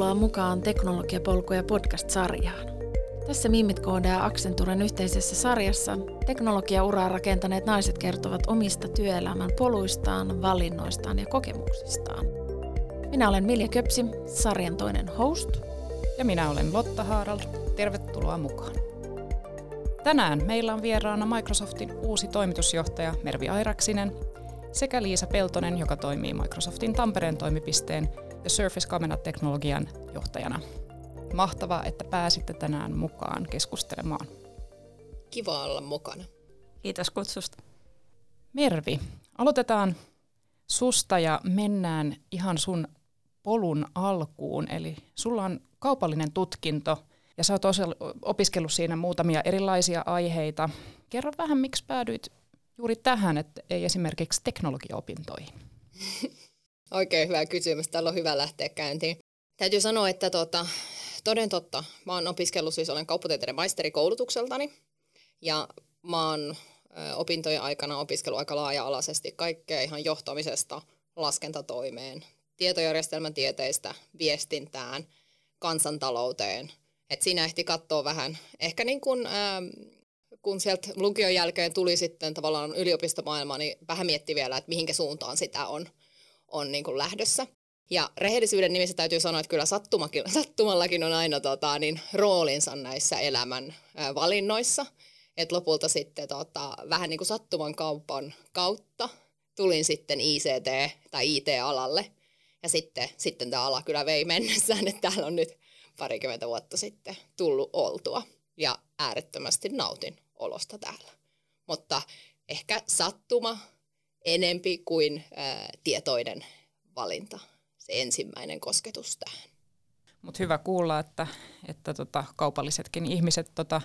Tervetuloa mukaan Teknologiapolkuja podcast-sarjaan. Tässä Mimmit koodaa Accenturen yhteisessä sarjassa teknologiauraa rakentaneet naiset kertovat omista työelämän poluistaan, valinnoistaan ja kokemuksistaan. Minä olen Milja Köpsi, sarjan toinen host. Ja minä olen Lotta Haarald. Tervetuloa mukaan. Tänään meillä on vieraana Microsoftin uusi toimitusjohtaja Mervi Airaksinen sekä Liisa Peltonen, joka toimii Microsoftin Tampereen toimipisteen ja Surface Camera-teknologian johtajana. Mahtavaa, että pääsitte tänään mukaan keskustelemaan. Kiva olla mukana. Kiitos kutsusta. Mervi, aloitetaan susta ja mennään ihan sun polun alkuun. Eli sulla on kaupallinen tutkinto ja sä oot opiskellut siinä muutamia erilaisia aiheita. Kerro vähän, miksi päädyit juuri tähän, että ei esimerkiksi teknologiaopintoihin? Oikein hyvä kysymys. Täällä on hyvä lähteä käyntiin. Täytyy sanoa, että tota, toden totta, mä oon opiskellut, siis olen kauppatieteiden maisteri koulutukseltani ja mä oon opintojen aikana opiskellut aika laaja-alaisesti kaikkea ihan johtamisesta laskentatoimeen, tietojärjestelmän tieteistä, viestintään, kansantalouteen. Et siinä ehti katsoa vähän, ehkä niin kuin, ää, kun sieltä lukion jälkeen tuli sitten tavallaan yliopistomaailma, niin vähän mietti vielä, että mihinkä suuntaan sitä on, on niin kuin lähdössä. Ja rehellisyyden nimissä täytyy sanoa, että kyllä sattumakin, sattumallakin on aina tota, niin, roolinsa näissä elämän ää, valinnoissa. Että lopulta sitten tota, vähän niin kuin sattuman kaupan kautta tulin sitten ICT- tai IT-alalle. Ja sitten, sitten tämä ala kyllä vei mennessään, että täällä on nyt parikymmentä vuotta sitten tullut oltua. Ja äärettömästi nautin olosta täällä. Mutta ehkä sattuma enempi kuin ää, tietoinen valinta, se ensimmäinen kosketus tähän. Mutta hyvä kuulla, että, että tota, kaupallisetkin ihmiset tota,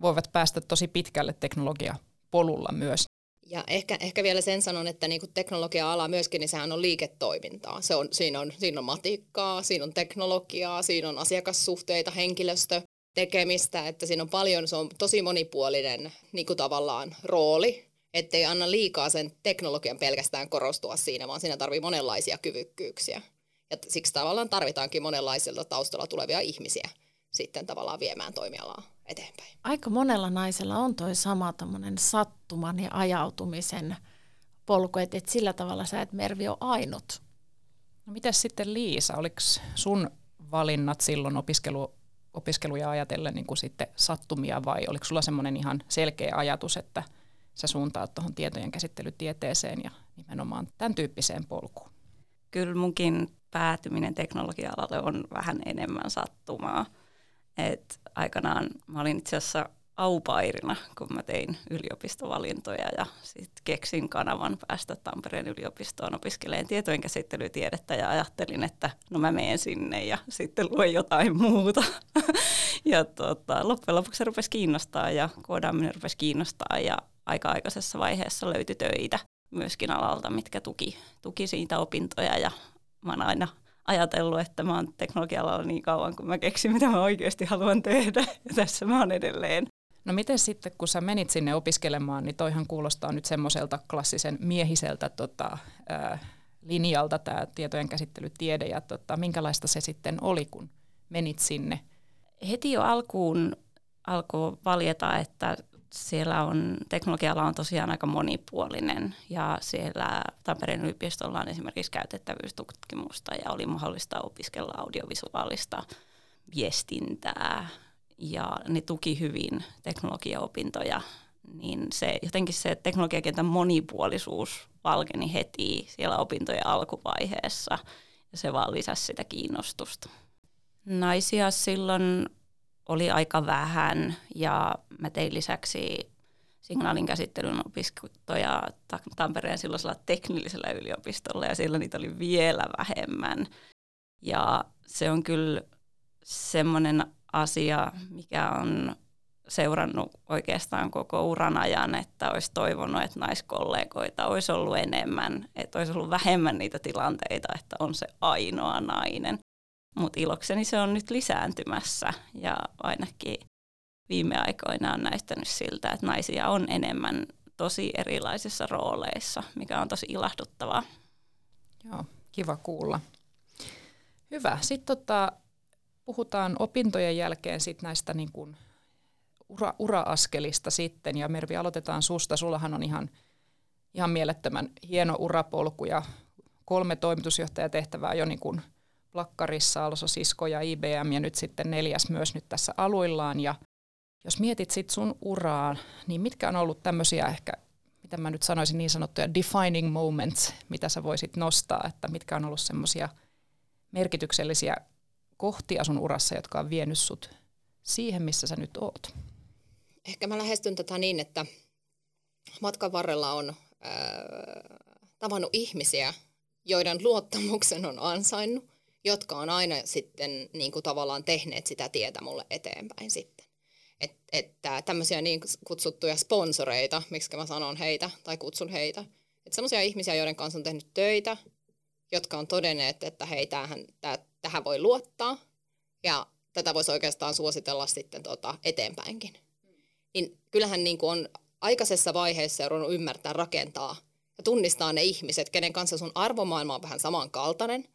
voivat päästä tosi pitkälle teknologiapolulla myös. Ja ehkä, ehkä vielä sen sanon, että niinku teknologia-ala myöskin, niin sehän on liiketoimintaa. Se on, siinä, on, siinä on matikkaa, siinä on teknologiaa, siinä on asiakassuhteita, henkilöstö, tekemistä, että siinä on paljon, se on tosi monipuolinen niin kuin tavallaan rooli, ettei anna liikaa sen teknologian pelkästään korostua siinä, vaan siinä tarvii monenlaisia kyvykkyyksiä. Ja siksi tavallaan tarvitaankin monenlaisilta taustalla tulevia ihmisiä sitten tavallaan viemään toimialaa eteenpäin. Aika monella naisella on toi sama sattuman ja ajautumisen polku, että et sillä tavalla sä et Mervi ole ainut. No mitäs sitten Liisa, oliko sun valinnat silloin opiskelu opiskeluja ajatellen niin kuin sitten sattumia vai oliko sulla semmoinen ihan selkeä ajatus, että sä suuntaat tuohon tietojen käsittelytieteeseen ja nimenomaan tämän tyyppiseen polkuun? Kyllä munkin päätyminen teknologia-alalle on vähän enemmän sattumaa. Et aikanaan mä olin itse asiassa aupairina, kun mä tein yliopistovalintoja ja sitten keksin kanavan päästä Tampereen yliopistoon opiskelemaan tietojenkäsittelytiedettä ja ajattelin, että no mä menen sinne ja sitten luen jotain muuta. ja tota, loppujen lopuksi se rupesi kiinnostaa ja koodaaminen rupesi kiinnostaa ja aika aikaisessa vaiheessa löytyi töitä myöskin alalta, mitkä tuki, tuki siitä opintoja ja mä oon aina ajatellut, että mä oon teknologialalla niin kauan, kun mä keksin, mitä mä oikeasti haluan tehdä. Ja tässä mä oon edelleen. No miten sitten, kun sä menit sinne opiskelemaan, niin toihan kuulostaa nyt semmoiselta klassisen miehiseltä tota, ää, linjalta tämä tietojen käsittelytiede, ja tota, minkälaista se sitten oli, kun menit sinne? Heti jo alkuun alkoi valjeta, että siellä on, teknologialla on tosiaan aika monipuolinen ja siellä Tampereen yliopistolla on esimerkiksi käytettävyystutkimusta ja oli mahdollista opiskella audiovisuaalista viestintää, ja ne tuki hyvin teknologiaopintoja, niin se, jotenkin se teknologiakentän monipuolisuus valkeni heti siellä opintojen alkuvaiheessa ja se vaan lisäsi sitä kiinnostusta. Naisia silloin oli aika vähän ja mä tein lisäksi signaalin käsittelyn opiskelijoja Tampereen silloisella teknillisellä yliopistolla ja silloin niitä oli vielä vähemmän. Ja se on kyllä semmoinen asia, mikä on seurannut oikeastaan koko uran ajan, että olisi toivonut, että naiskollegoita olisi ollut enemmän, että olisi ollut vähemmän niitä tilanteita, että on se ainoa nainen. Mutta ilokseni se on nyt lisääntymässä ja ainakin viime aikoina on näyttänyt siltä, että naisia on enemmän tosi erilaisissa rooleissa, mikä on tosi ilahduttavaa. Joo, kiva kuulla. Hyvä. Sitten tota, puhutaan opintojen jälkeen sit näistä niin kuin ura, ura-askelista sitten. Ja Mervi, aloitetaan susta. Sullahan on ihan, ihan mielettömän hieno urapolku ja kolme toimitusjohtajatehtävää jo niin kuin Plakkarissa, Also Sisko ja IBM ja nyt sitten neljäs myös nyt tässä aluillaan. Ja jos mietit sit sun uraa, niin mitkä on ollut tämmöisiä ehkä, mitä mä nyt sanoisin niin sanottuja defining moments, mitä sä voisit nostaa, että mitkä on ollut semmoisia merkityksellisiä kohtia sun urassa, jotka on vienyt sut siihen, missä sä nyt oot? Ehkä mä lähestyn tätä niin, että matkan varrella on äh, tavannut ihmisiä, joiden luottamuksen on ansainnut, jotka on aina sitten niin kuin tavallaan tehneet sitä tietä mulle eteenpäin sitten. Et, että tämmöisiä niin kutsuttuja sponsoreita, miksi mä sanon heitä tai kutsun heitä, että semmoisia ihmisiä, joiden kanssa on tehnyt töitä, jotka on todenneet, että hei, tämähän, tää, tähän voi luottaa ja tätä voisi oikeastaan suositella sitten tota eteenpäinkin. Niin kyllähän niin kuin on aikaisessa vaiheessa seurannut ymmärtää rakentaa ja tunnistaa ne ihmiset, kenen kanssa sun arvomaailma on vähän samankaltainen.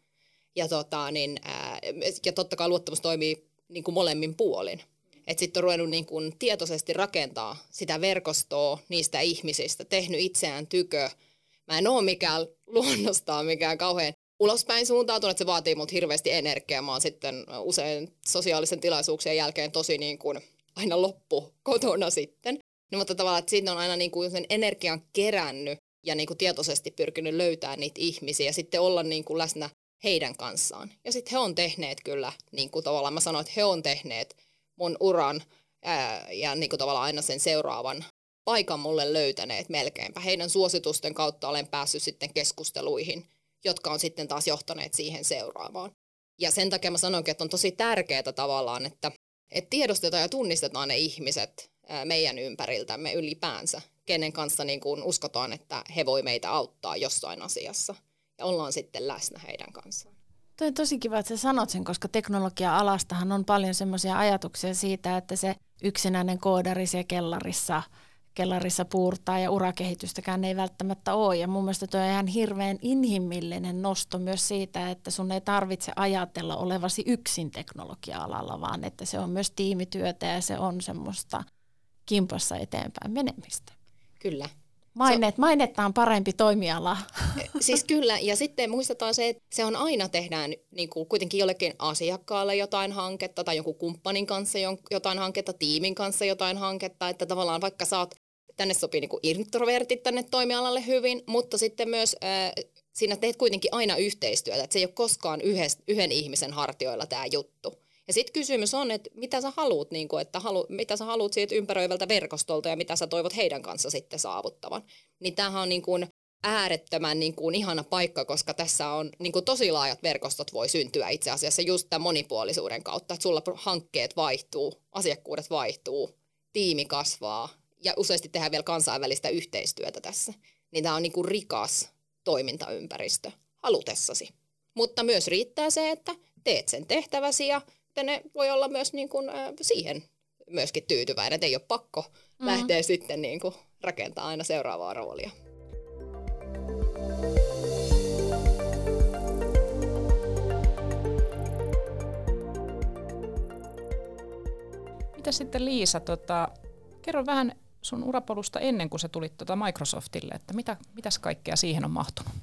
Ja, tota, niin, ää, ja totta kai luottamus toimii niin kuin molemmin puolin. Että sitten on ruvennut niin kuin tietoisesti rakentaa sitä verkostoa niistä ihmisistä, tehnyt itseään tykö. Mä en ole mikään luonnostaan mikään kauhean ulospäin suuntautunut, että se vaatii mut hirveästi energiaa. Mä oon sitten usein sosiaalisen tilaisuuksien jälkeen tosi niin kuin aina loppu kotona sitten. No, mutta tavallaan, että siinä on aina niin kuin sen energian kerännyt ja niin kuin tietoisesti pyrkinyt löytämään niitä ihmisiä ja sitten olla niin kuin läsnä heidän kanssaan. Ja sitten he on tehneet kyllä, niin kuin tavallaan mä sanoin, että he on tehneet mun uran ää, ja niin kuin tavallaan aina sen seuraavan paikan mulle löytäneet melkeinpä. Heidän suositusten kautta olen päässyt sitten keskusteluihin, jotka on sitten taas johtaneet siihen seuraavaan. Ja sen takia mä sanoinkin, että on tosi tärkeää tavallaan, että, että tiedostetaan ja tunnistetaan ne ihmiset ää, meidän ympäriltämme ylipäänsä, kenen kanssa niin kuin uskotaan, että he voi meitä auttaa jossain asiassa. Ja ollaan sitten läsnä heidän kanssaan. Tuo on tosi kiva, että sä sanot sen, koska teknologia-alastahan on paljon semmoisia ajatuksia siitä, että se yksinäinen koodari siellä kellarissa, kellarissa puurtaa ja urakehitystäkään ei välttämättä ole. Ja mun mielestä tuo on ihan hirveän inhimillinen nosto myös siitä, että sun ei tarvitse ajatella olevasi yksin teknologia-alalla, vaan että se on myös tiimityötä ja se on semmoista kimpassa eteenpäin menemistä. Kyllä. Mainet, mainetta on parempi toimiala. Siis kyllä, ja sitten muistetaan se, että se on aina tehdään niin kuin kuitenkin jollekin asiakkaalle jotain hanketta tai jonkun kumppanin kanssa jotain hanketta, tiimin kanssa jotain hanketta, että tavallaan vaikka saat, tänne sopii niin kuin introvertit tänne toimialalle hyvin, mutta sitten myös äh, siinä teet kuitenkin aina yhteistyötä, että se ei ole koskaan yhden, yhden ihmisen hartioilla tämä juttu. Ja sitten kysymys on, että mitä sä haluat, niin kuin, että halu, mitä sä siitä ympäröivältä verkostolta ja mitä sä toivot heidän kanssa sitten saavuttavan. Niin tämähän on niin kuin äärettömän niin kuin ihana paikka, koska tässä on niin kuin tosi laajat verkostot voi syntyä itse asiassa just tämän monipuolisuuden kautta, että sulla hankkeet vaihtuu, asiakkuudet vaihtuu, tiimi kasvaa ja useasti tehdään vielä kansainvälistä yhteistyötä tässä. Niin tämä on niin kuin rikas toimintaympäristö halutessasi. Mutta myös riittää se, että teet sen tehtäväsi ja sitten ne voi olla myös niin kuin, äh, siihen myöskin tyytyväinen, että ei ole pakko mm. lähteä sitten niin kuin, rakentaa aina seuraavaa roolia. Mitä sitten Liisa, tota, kerro vähän sun urapolusta ennen kuin sä tulit tota Microsoftille, että mitä, mitäs kaikkea siihen on mahtunut?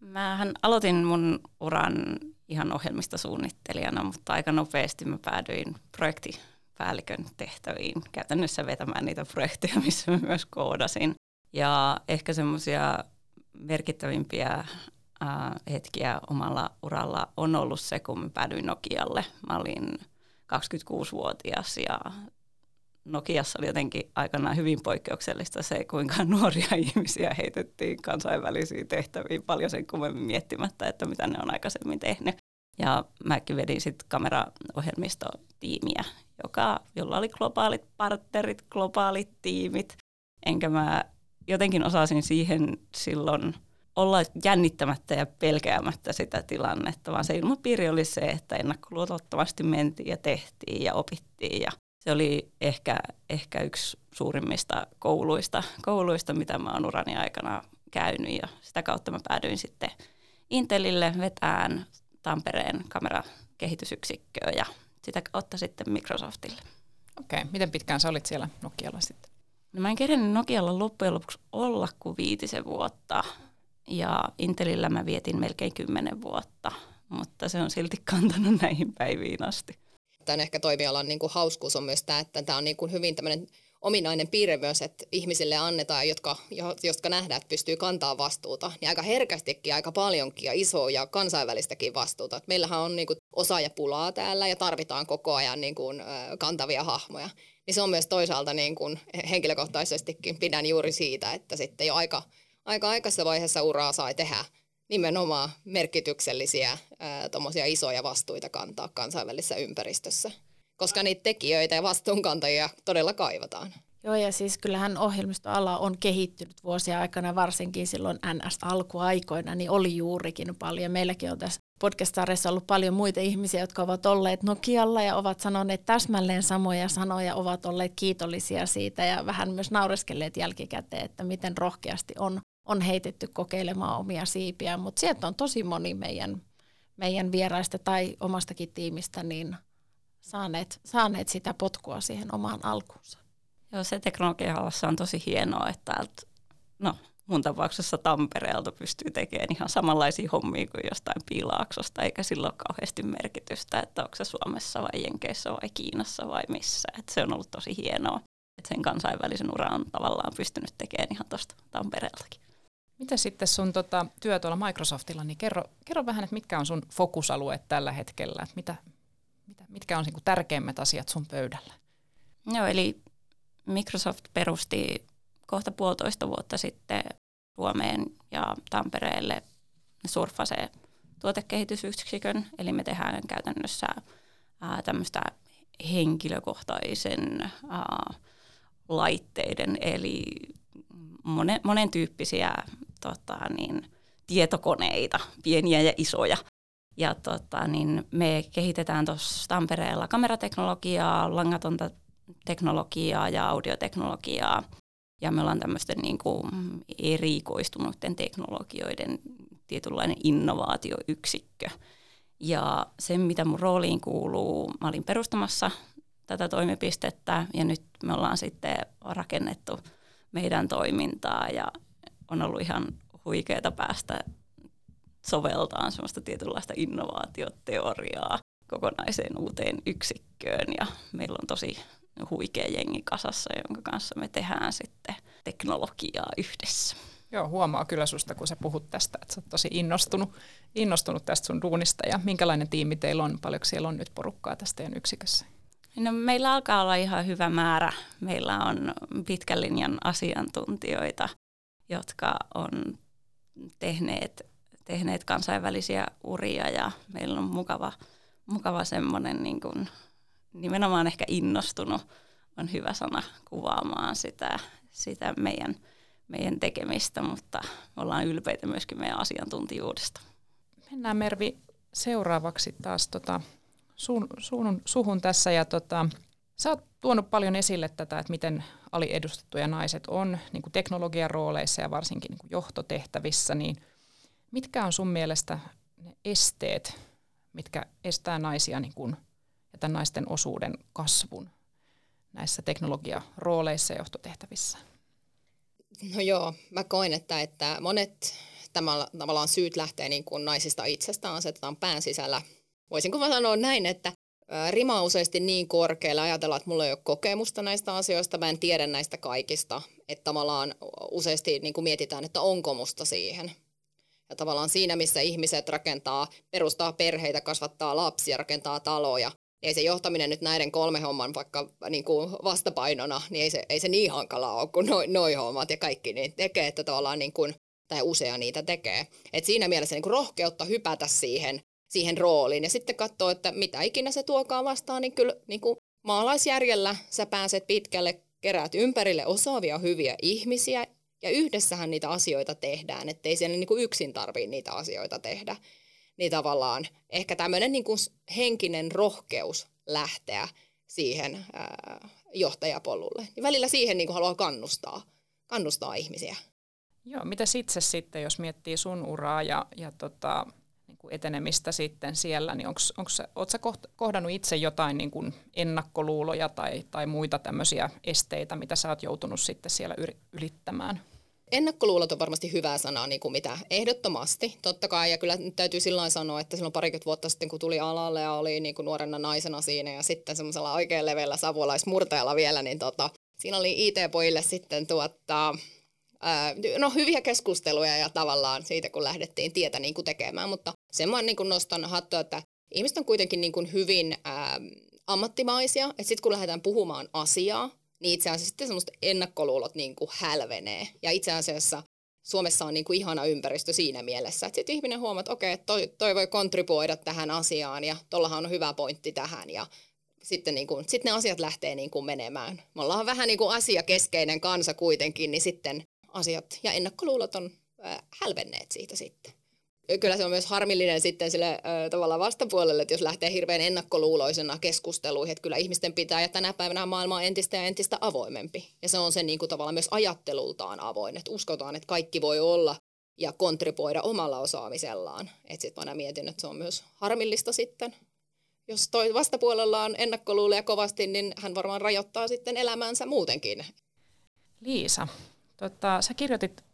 Mähän aloitin mun uran ihan ohjelmistosuunnittelijana, mutta aika nopeasti mä päädyin projektipäällikön tehtäviin käytännössä vetämään niitä projekteja, missä mä myös koodasin. Ja ehkä semmoisia merkittävimpiä hetkiä omalla uralla on ollut se, kun mä päädyin Nokialle. Mä olin 26-vuotias ja Nokiassa oli jotenkin aikanaan hyvin poikkeuksellista se, kuinka nuoria ihmisiä heitettiin kansainvälisiin tehtäviin paljon sen kummemmin miettimättä, että mitä ne on aikaisemmin tehnyt. Ja mäkin vedin sitten kameraohjelmistotiimiä, joka, jolla oli globaalit partnerit, globaalit tiimit. Enkä mä jotenkin osasin siihen silloin olla jännittämättä ja pelkäämättä sitä tilannetta, vaan se ilmapiiri oli se, että ennakkoluotottomasti mentiin ja tehtiin ja opittiin ja se oli ehkä, ehkä yksi suurimmista kouluista, kouluista, mitä mä oon urani aikana käynyt ja sitä kautta mä päädyin sitten Intelille vetään Tampereen kamerakehitysyksikköön ja sitä kautta sitten Microsoftille. Okei, okay. miten pitkään sä olit siellä Nokialla sitten? No mä en kerennyt Nokialla loppujen lopuksi olla kuin viitisen vuotta ja Intelillä mä vietin melkein kymmenen vuotta, mutta se on silti kantanut näihin päiviin asti. Tämän ehkä toimialan niin kuin hauskuus on myös tämä, että tämä on niin kuin hyvin tämmöinen ominainen piirre myös, että ihmisille annetaan, jotka, jotka nähdään, että pystyy kantaa vastuuta, niin aika herkästikin, aika paljonkin ja isoa ja kansainvälistäkin vastuuta. Et meillähän on niin kuin osaajapulaa täällä ja tarvitaan koko ajan niin kuin, kantavia hahmoja. Niin se on myös toisaalta niin kuin henkilökohtaisestikin pidän juuri siitä, että sitten jo aika, aika aikaisessa vaiheessa uraa sai tehdä nimenomaan merkityksellisiä ää, isoja vastuita kantaa kansainvälisessä ympäristössä koska niitä tekijöitä ja vastuunkantajia todella kaivataan. Joo, ja siis kyllähän ohjelmistoala on kehittynyt vuosia aikana, varsinkin silloin NS-alkuaikoina, niin oli juurikin paljon. Meilläkin on tässä podcast ollut paljon muita ihmisiä, jotka ovat olleet Nokialla ja ovat sanoneet täsmälleen samoja sanoja, ovat olleet kiitollisia siitä ja vähän myös naureskelleet jälkikäteen, että miten rohkeasti on, on heitetty kokeilemaan omia siipiä. Mutta sieltä on tosi moni meidän, meidän vieraista tai omastakin tiimistä niin saaneet, saaneet sitä potkua siihen omaan alkuunsa. Joo, se teknologia on tosi hienoa, että täältä, no mun tapauksessa Tampereelta pystyy tekemään ihan samanlaisia hommia kuin jostain piilaaksosta, eikä sillä ole kauheasti merkitystä, että onko se Suomessa vai Jenkeissä vai Kiinassa vai missä. Että se on ollut tosi hienoa, että sen kansainvälisen uran on tavallaan pystynyt tekemään ihan tuosta Tampereeltakin. Miten sitten sun tota, työ tuolla Microsoftilla, niin kerro, kerro vähän, että mitkä on sun fokusalueet tällä hetkellä, että mitä, mitä, mitkä on niin tärkeimmät asiat sun pöydällä? Joo, eli Microsoft perusti kohta puolitoista vuotta sitten Suomeen ja Tampereelle Surfase tuotekehitysyksikön, eli me tehdään käytännössä ää, tämmöistä henkilökohtaisen ää, laitteiden, eli monen, monen tyyppisiä tota, niin, tietokoneita, pieniä ja isoja, ja tota, niin me kehitetään tuossa Tampereella kamerateknologiaa, langatonta teknologiaa ja audioteknologiaa. Ja me ollaan tämmöisten niin kuin erikoistunuten teknologioiden tietynlainen innovaatioyksikkö. Ja se, mitä mun rooliin kuuluu, mä olin perustamassa tätä toimipistettä ja nyt me ollaan sitten rakennettu meidän toimintaa ja on ollut ihan huikeaa päästä soveltaa semmoista tietynlaista innovaatioteoriaa kokonaiseen uuteen yksikköön ja meillä on tosi huikea jengi kasassa, jonka kanssa me tehdään sitten teknologiaa yhdessä. Joo, huomaa kyllä susta, kun sä puhut tästä, että sä oot tosi innostunut, innostunut tästä sun duunista ja minkälainen tiimi teillä on, paljonko siellä on nyt porukkaa tästä teidän yksikössä? No, meillä alkaa olla ihan hyvä määrä. Meillä on pitkän linjan asiantuntijoita, jotka on tehneet tehneet kansainvälisiä uria ja meillä on mukava, mukava semmoinen niin kuin, nimenomaan ehkä innostunut on hyvä sana kuvaamaan sitä, sitä meidän, meidän tekemistä, mutta ollaan ylpeitä myöskin meidän asiantuntijuudesta. Mennään Mervi seuraavaksi taas tota, sun, sun, suhun tässä ja tota, sä oot tuonut paljon esille tätä, että miten aliedustettuja naiset on niin kuin teknologian rooleissa ja varsinkin niin kuin johtotehtävissä, niin – Mitkä on sun mielestä ne esteet, mitkä estää naisia niin kun, ja tämän naisten osuuden kasvun näissä teknologiarooleissa ja johtotehtävissä? No joo, mä koen, että, että monet tavallaan syyt lähtee niin kuin naisista itsestään, asetetaan pään sisällä. Voisinko mä sanoa näin, että rima on useasti niin korkealla, ajatellaan, että mulla ei ole kokemusta näistä asioista, mä en tiedä näistä kaikista, että tavallaan useasti niin kuin mietitään, että onko musta siihen. Ja tavallaan siinä, missä ihmiset rakentaa, perustaa perheitä, kasvattaa lapsia, rakentaa taloja, niin ei se johtaminen nyt näiden kolme homman vaikka niin kuin vastapainona, niin ei se, ei se niin hankalaa ole kuin noin noi hommat ja kaikki niin tekee, että tavallaan niin kuin, tai usea niitä tekee. Et siinä mielessä niin kuin rohkeutta hypätä siihen, siihen rooliin ja sitten katsoa, että mitä ikinä se tuokaan vastaan, niin kyllä niin kuin maalaisjärjellä sä pääset pitkälle, keräät ympärille osaavia hyviä ihmisiä, ja yhdessähän niitä asioita tehdään, ettei siellä niin kuin yksin tarvitse niitä asioita tehdä. Niin tavallaan ehkä tämmöinen niin kuin henkinen rohkeus lähteä siihen ää, johtajapolulle. Ja välillä siihen niin kuin haluaa kannustaa, kannustaa ihmisiä. Joo, mitä itse sitten, jos miettii sun uraa ja, ja tota, niin etenemistä sitten siellä, niin oletko kohdannut itse jotain niin kuin ennakkoluuloja tai, tai muita tämmöisiä esteitä, mitä sä oot joutunut sitten siellä ylittämään? Ennakkoluulot on varmasti hyvä sana, niin kuin mitä ehdottomasti, totta kai. Ja kyllä nyt täytyy sillä sanoa, että silloin parikymmentä vuotta sitten, kun tuli alalle ja oli niin kuin nuorena naisena siinä ja sitten semmoisella oikein leveällä savolaismurtajalla vielä, niin tota, siinä oli IT-pojille sitten tuottaa no hyviä keskusteluja ja tavallaan siitä, kun lähdettiin tietä niin kuin tekemään, mutta sen mä niin nostan hattua, että ihmiset on kuitenkin niin kuin hyvin ää, ammattimaisia, että sitten kun lähdetään puhumaan asiaa, niin itse asiassa sitten semmoista ennakkoluulot niin kuin hälvenee. Ja itse asiassa Suomessa on niin kuin ihana ympäristö siinä mielessä, että sitten ihminen huomaa, että okei, toi, toi voi kontribuoida tähän asiaan ja tuollahan on hyvä pointti tähän ja sitten, niin kuin, sitten ne asiat lähtee niin kuin menemään. Me ollaan vähän niin kuin asiakeskeinen kansa kuitenkin, niin sitten asiat ja ennakkoluulot on äh, hälvenneet siitä sitten. Kyllä se on myös harmillinen sitten sille äh, tavallaan vastapuolelle, että jos lähtee hirveän ennakkoluuloisena keskusteluihin, että kyllä ihmisten pitää, ja tänä päivänä maailma on entistä ja entistä avoimempi. Ja se on se niin kuin tavallaan myös ajattelultaan avoin, että uskotaan, että kaikki voi olla ja kontribuoida omalla osaamisellaan. Että sitten aina mietin, että se on myös harmillista sitten. Jos toi vastapuolella on ennakkoluuleja kovasti, niin hän varmaan rajoittaa sitten elämäänsä muutenkin. Liisa, Tota, sä kirjoitit,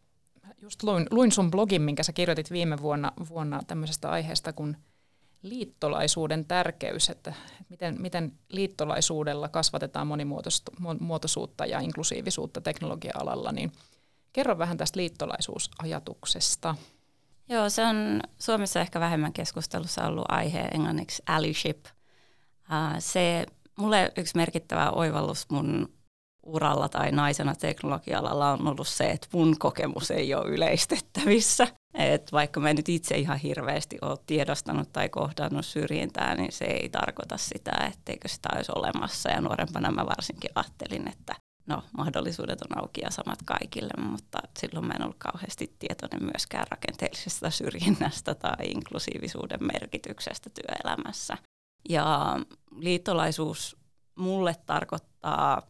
just luin, luin sun blogin, minkä sä kirjoitit viime vuonna, vuonna tämmöisestä aiheesta kuin liittolaisuuden tärkeys, että, miten, miten liittolaisuudella kasvatetaan monimuotoisuutta ja inklusiivisuutta teknologia-alalla, niin kerro vähän tästä liittolaisuusajatuksesta. Joo, se on Suomessa ehkä vähemmän keskustelussa ollut aihe englanniksi allyship. Se mulle yksi merkittävä oivallus mun uralla tai naisena teknologialalla on ollut se, että mun kokemus ei ole yleistettävissä. Et vaikka mä nyt itse ihan hirveästi ole tiedostanut tai kohdannut syrjintää, niin se ei tarkoita sitä, etteikö sitä olisi olemassa. Ja nuorempana mä varsinkin ajattelin, että no, mahdollisuudet on auki ja samat kaikille, mutta silloin mä en ollut kauheasti tietoinen myöskään rakenteellisesta syrjinnästä tai inklusiivisuuden merkityksestä työelämässä. Ja liittolaisuus mulle tarkoittaa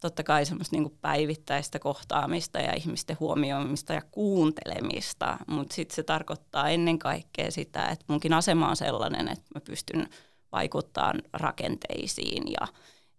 totta kai semmoista niin päivittäistä kohtaamista ja ihmisten huomioimista ja kuuntelemista, mutta sitten se tarkoittaa ennen kaikkea sitä, että munkin asema on sellainen, että mä pystyn vaikuttamaan rakenteisiin ja,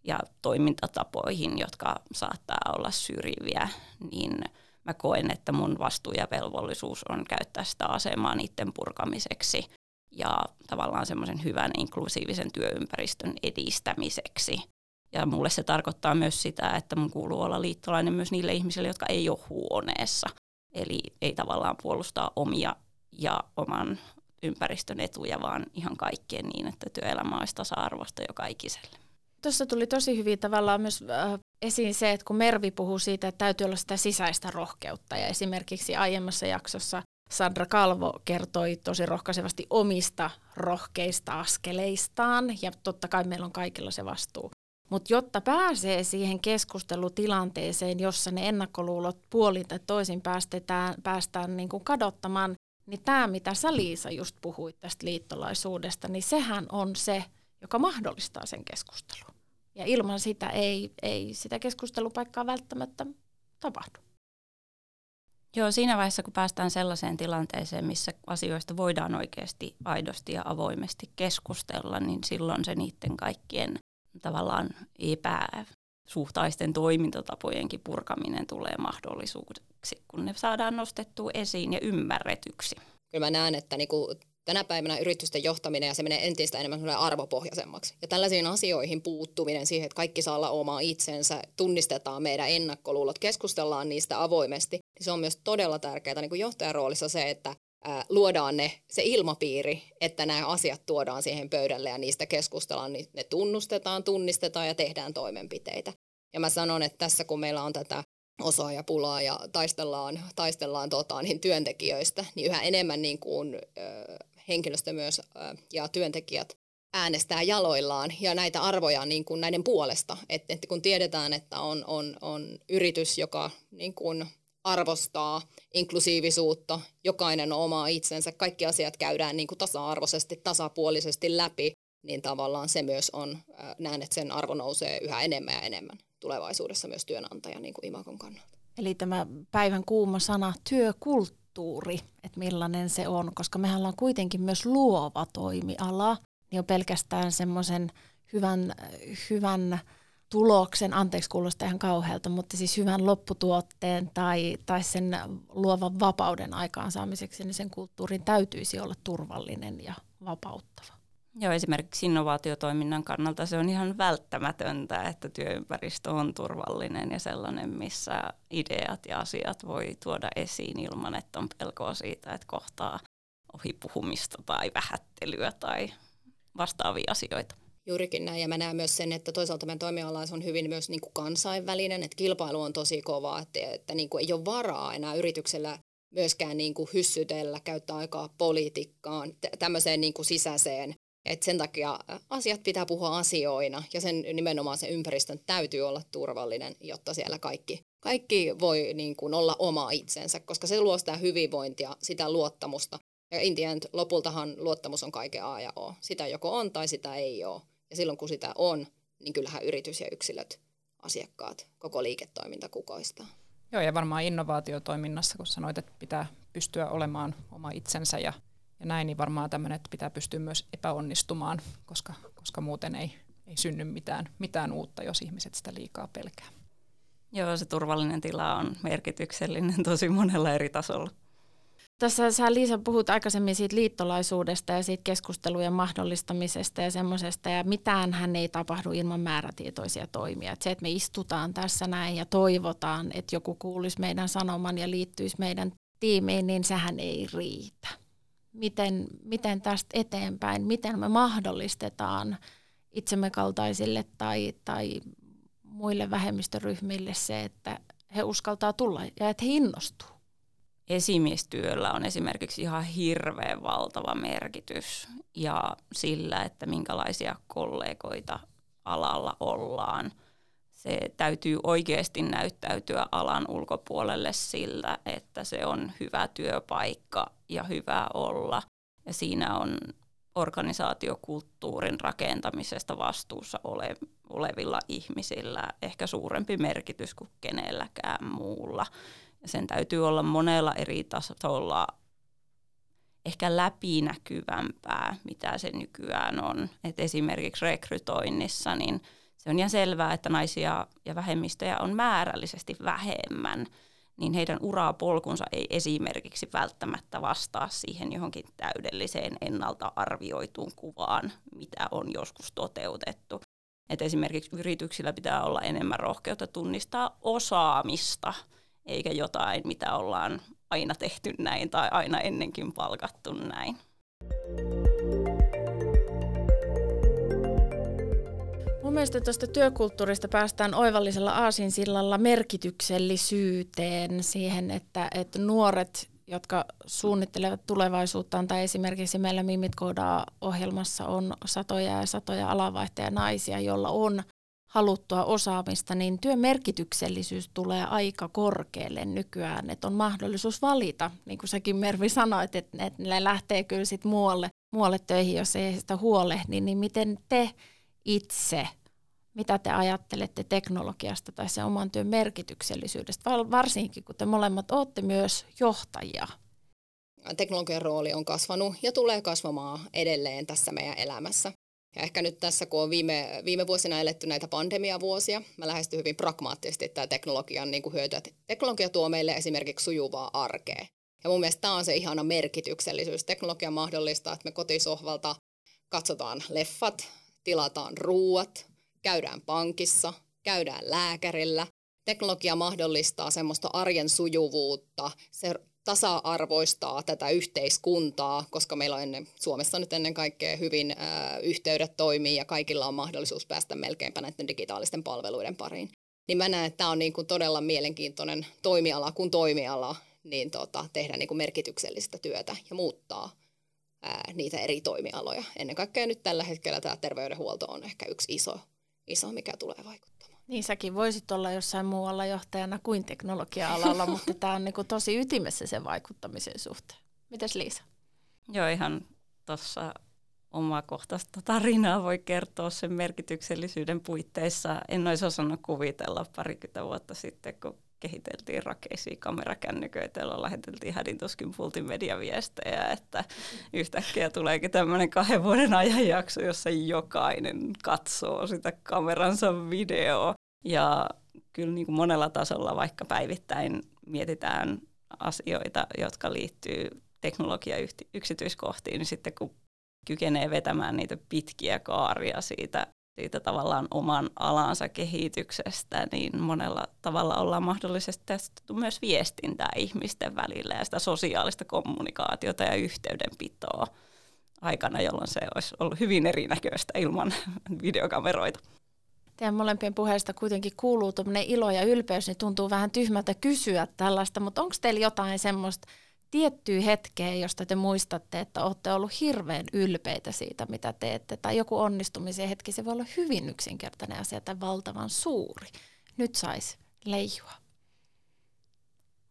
ja toimintatapoihin, jotka saattaa olla syrjiviä, niin mä koen, että mun vastuu ja velvollisuus on käyttää sitä asemaa niiden purkamiseksi ja tavallaan semmoisen hyvän inklusiivisen työympäristön edistämiseksi. Ja mulle se tarkoittaa myös sitä, että mun kuuluu olla liittolainen myös niille ihmisille, jotka ei ole huoneessa. Eli ei tavallaan puolustaa omia ja oman ympäristön etuja, vaan ihan kaikkien niin, että työelämä olisi tasa-arvoista joka ikiselle. Tuossa tuli tosi hyvin tavallaan myös äh, esiin se, että kun Mervi puhuu siitä, että täytyy olla sitä sisäistä rohkeutta. Ja esimerkiksi aiemmassa jaksossa Sandra Kalvo kertoi tosi rohkaisevasti omista rohkeista askeleistaan. Ja totta kai meillä on kaikilla se vastuu. Mutta jotta pääsee siihen keskustelutilanteeseen, jossa ne ennakkoluulot puolin tai toisin päästetään, päästään niin kuin kadottamaan, niin tämä, mitä sä Liisa just puhuit tästä liittolaisuudesta, niin sehän on se, joka mahdollistaa sen keskustelun. Ja ilman sitä ei, ei sitä keskustelupaikkaa välttämättä tapahdu. Joo, siinä vaiheessa kun päästään sellaiseen tilanteeseen, missä asioista voidaan oikeasti aidosti ja avoimesti keskustella, niin silloin se niiden kaikkien tavallaan epäsuhtaisten toimintatapojenkin purkaminen tulee mahdollisuudeksi, kun ne saadaan nostettua esiin ja ymmärretyksi. Kyllä mä näen, että niinku tänä päivänä yritysten johtaminen ja se menee entistä enemmän arvopohjaisemmaksi. Ja tällaisiin asioihin puuttuminen siihen, että kaikki saa olla oma itsensä, tunnistetaan meidän ennakkoluulot, keskustellaan niistä avoimesti, niin se on myös todella tärkeää niin kuin johtajan roolissa se, että luodaan ne, se ilmapiiri, että nämä asiat tuodaan siihen pöydälle ja niistä keskustellaan, niin ne tunnustetaan, tunnistetaan ja tehdään toimenpiteitä. Ja mä sanon, että tässä kun meillä on tätä osaajapulaa ja taistellaan, taistellaan tota, niin työntekijöistä, niin yhä enemmän niin kuin, ö, henkilöstö myös ö, ja työntekijät äänestää jaloillaan ja näitä arvoja niin kuin näiden puolesta. että et kun tiedetään, että on, on, on yritys, joka niin kuin arvostaa inklusiivisuutta, jokainen on oma itsensä, kaikki asiat käydään niin kuin tasa-arvoisesti, tasapuolisesti läpi, niin tavallaan se myös on, näen, että sen arvo nousee yhä enemmän ja enemmän tulevaisuudessa myös työnantajan niin kuin imakon kannalta. Eli tämä päivän kuuma sana työkulttuuri kulttuuri, että millainen se on, koska mehän ollaan kuitenkin myös luova toimiala, niin on pelkästään semmoisen hyvän, hyvän tuloksen, anteeksi kuulostaa ihan kauhealta, mutta siis hyvän lopputuotteen tai, tai sen luovan vapauden aikaansaamiseksi, niin sen kulttuurin täytyisi olla turvallinen ja vapauttava. Joo, esimerkiksi innovaatiotoiminnan kannalta se on ihan välttämätöntä, että työympäristö on turvallinen ja sellainen, missä ideat ja asiat voi tuoda esiin ilman, että on pelkoa siitä, että kohtaa ohipuhumista tai vähättelyä tai vastaavia asioita. Juurikin näin, ja mä näen myös sen, että toisaalta meidän toimiala on hyvin myös niin kuin kansainvälinen, että kilpailu on tosi kova, että, että niin kuin ei ole varaa enää yrityksellä myöskään niin kuin hyssytellä, käyttää aikaa politiikkaan, tämmöiseen niin kuin sisäiseen. Et sen takia asiat pitää puhua asioina ja sen nimenomaan sen ympäristön täytyy olla turvallinen, jotta siellä kaikki, kaikki voi niin kuin olla oma itsensä, koska se luo sitä hyvinvointia, sitä luottamusta. Ja in the end, lopultahan luottamus on kaiken A ja O. Sitä joko on tai sitä ei ole. Ja silloin kun sitä on, niin kyllähän yritys ja yksilöt, asiakkaat, koko liiketoiminta kukoistaa. Joo, ja varmaan innovaatiotoiminnassa, kun sanoit, että pitää pystyä olemaan oma itsensä ja, ja näin, niin varmaan tämmöinen, että pitää pystyä myös epäonnistumaan, koska, koska muuten ei, ei synny mitään, mitään uutta, jos ihmiset sitä liikaa pelkää. Joo, se turvallinen tila on merkityksellinen tosi monella eri tasolla. Tässä sä Liisa puhut aikaisemmin siitä liittolaisuudesta ja siitä keskustelujen mahdollistamisesta ja semmoisesta, ja mitään hän ei tapahdu ilman määrätietoisia toimia. Et se, että me istutaan tässä näin ja toivotaan, että joku kuulisi meidän sanoman ja liittyisi meidän tiimiin, niin sehän ei riitä. Miten, miten tästä eteenpäin, miten me mahdollistetaan itsemme kaltaisille tai, tai muille vähemmistöryhmille se, että he uskaltaa tulla ja että he innostuu? Esimiestyöllä on esimerkiksi ihan hirveän valtava merkitys ja sillä, että minkälaisia kollegoita alalla ollaan. Se täytyy oikeasti näyttäytyä alan ulkopuolelle sillä, että se on hyvä työpaikka ja hyvä olla. Ja siinä on organisaatiokulttuurin rakentamisesta vastuussa ole, olevilla ihmisillä ehkä suurempi merkitys kuin kenelläkään muulla sen täytyy olla monella eri tasolla ehkä läpinäkyvämpää, mitä se nykyään on. Et esimerkiksi rekrytoinnissa, niin se on ihan selvää, että naisia ja vähemmistöjä on määrällisesti vähemmän, niin heidän urapolkunsa ei esimerkiksi välttämättä vastaa siihen johonkin täydelliseen ennalta arvioituun kuvaan, mitä on joskus toteutettu. Et esimerkiksi yrityksillä pitää olla enemmän rohkeutta tunnistaa osaamista – eikä jotain, mitä ollaan aina tehty näin tai aina ennenkin palkattu näin. Mun mielestä tuosta työkulttuurista päästään oivallisella aasinsillalla merkityksellisyyteen siihen, että, että nuoret, jotka suunnittelevat tulevaisuuttaan, tai esimerkiksi meillä Mimit ohjelmassa on satoja ja satoja alavaihtajia naisia, joilla on haluttua osaamista, niin työn merkityksellisyys tulee aika korkealle nykyään, että on mahdollisuus valita, niin kuin säkin Mervi sanoit, että, ne lähtee kyllä sitten muualle, muualle töihin, jos ei sitä huolehdi, niin miten te itse, mitä te ajattelette teknologiasta tai sen oman työn merkityksellisyydestä, varsinkin kun te molemmat olette myös johtajia? Teknologian rooli on kasvanut ja tulee kasvamaan edelleen tässä meidän elämässä. Ja ehkä nyt tässä, kun on viime, viime vuosina eletty näitä pandemiavuosia, mä lähestyn hyvin pragmaattisesti tämä teknologian niin hyötyä. Teknologia tuo meille esimerkiksi sujuvaa arkea. Ja mun mielestä tämä on se ihana merkityksellisyys. Teknologia mahdollistaa, että me kotisohvalta katsotaan leffat, tilataan ruuat, käydään pankissa, käydään lääkärillä. Teknologia mahdollistaa semmoista arjen sujuvuutta, se tasa-arvoistaa tätä yhteiskuntaa, koska meillä on ennen, Suomessa nyt ennen kaikkea hyvin ää, yhteydet toimii ja kaikilla on mahdollisuus päästä melkeinpä näiden digitaalisten palveluiden pariin. Niin mä näen, että tämä on niin kuin todella mielenkiintoinen toimiala kuin toimiala niin tota, tehdä niin kuin merkityksellistä työtä ja muuttaa ää, niitä eri toimialoja. Ennen kaikkea nyt tällä hetkellä tämä terveydenhuolto on ehkä yksi iso, iso mikä tulee vaikuttaa. Niin säkin voisit olla jossain muualla johtajana kuin teknologia-alalla, mutta tämä on niinku tosi ytimessä sen vaikuttamisen suhteen. Mites Liisa? Joo, ihan tuossa omakohtaista tarinaa voi kertoa sen merkityksellisyyden puitteissa. En olisi osannut kuvitella parikymmentä vuotta sitten, kun kehiteltiin rakeisia kamerakännyköitä, joilla läheteltiin hädintuskin multimediaviestejä, että yhtäkkiä tuleekin tämmöinen kahden vuoden ajanjakso, jossa jokainen katsoo sitä kameransa videoa. Ja kyllä niin kuin monella tasolla vaikka päivittäin mietitään asioita, jotka liittyy teknologia-yksityiskohtiin, niin sitten kun kykenee vetämään niitä pitkiä kaaria siitä, siitä tavallaan oman alansa kehityksestä, niin monella tavalla ollaan mahdollisesti testattu myös viestintää ihmisten välillä ja sitä sosiaalista kommunikaatiota ja yhteydenpitoa aikana, jolloin se olisi ollut hyvin erinäköistä ilman videokameroita. Teidän molempien puheesta kuitenkin kuuluu tuommoinen ilo ja ylpeys, niin tuntuu vähän tyhmältä kysyä tällaista, mutta onko teillä jotain semmoista tiettyä hetkeä, josta te muistatte, että olette ollut hirveän ylpeitä siitä, mitä teette, tai joku onnistumisen hetki, se voi olla hyvin yksinkertainen asia tai valtavan suuri. Nyt saisi leijua.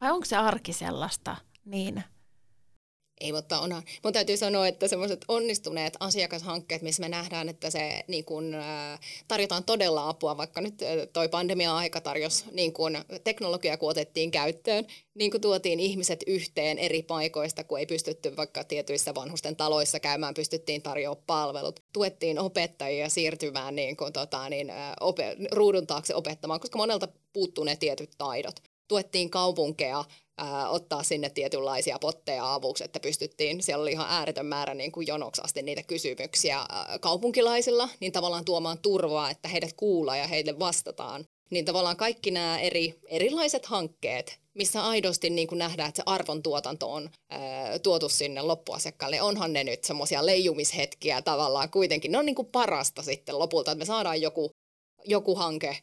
Vai onko se arki sellaista niin ei, mutta onhan. Mun täytyy sanoa, että semmoiset onnistuneet asiakashankkeet, missä me nähdään, että se niin kun, äh, tarjotaan todella apua, vaikka nyt äh, toi pandemia-aika tarjosi niin kun, teknologia, kun otettiin käyttöön, niin kun tuotiin ihmiset yhteen eri paikoista, kun ei pystytty vaikka tietyissä vanhusten taloissa käymään, pystyttiin tarjoamaan palvelut. Tuettiin opettajia siirtymään niin kun, tota, niin, äh, ope, ruudun taakse opettamaan, koska monelta puuttuu ne tietyt taidot. Tuettiin kaupunkeja ää, ottaa sinne tietynlaisia potteja avuksi, että pystyttiin, siellä oli ihan ääretön määrä niin kuin jonoksi asti niitä kysymyksiä ää, kaupunkilaisilla, niin tavallaan tuomaan turvaa, että heidät kuullaan ja heille vastataan. Niin tavallaan kaikki nämä eri, erilaiset hankkeet, missä aidosti niin kuin nähdään, että se arvontuotanto on ää, tuotu sinne loppuasiakkaalle. Onhan ne nyt semmoisia leijumishetkiä tavallaan kuitenkin. Ne on niin kuin parasta sitten lopulta, että me saadaan joku, joku hanke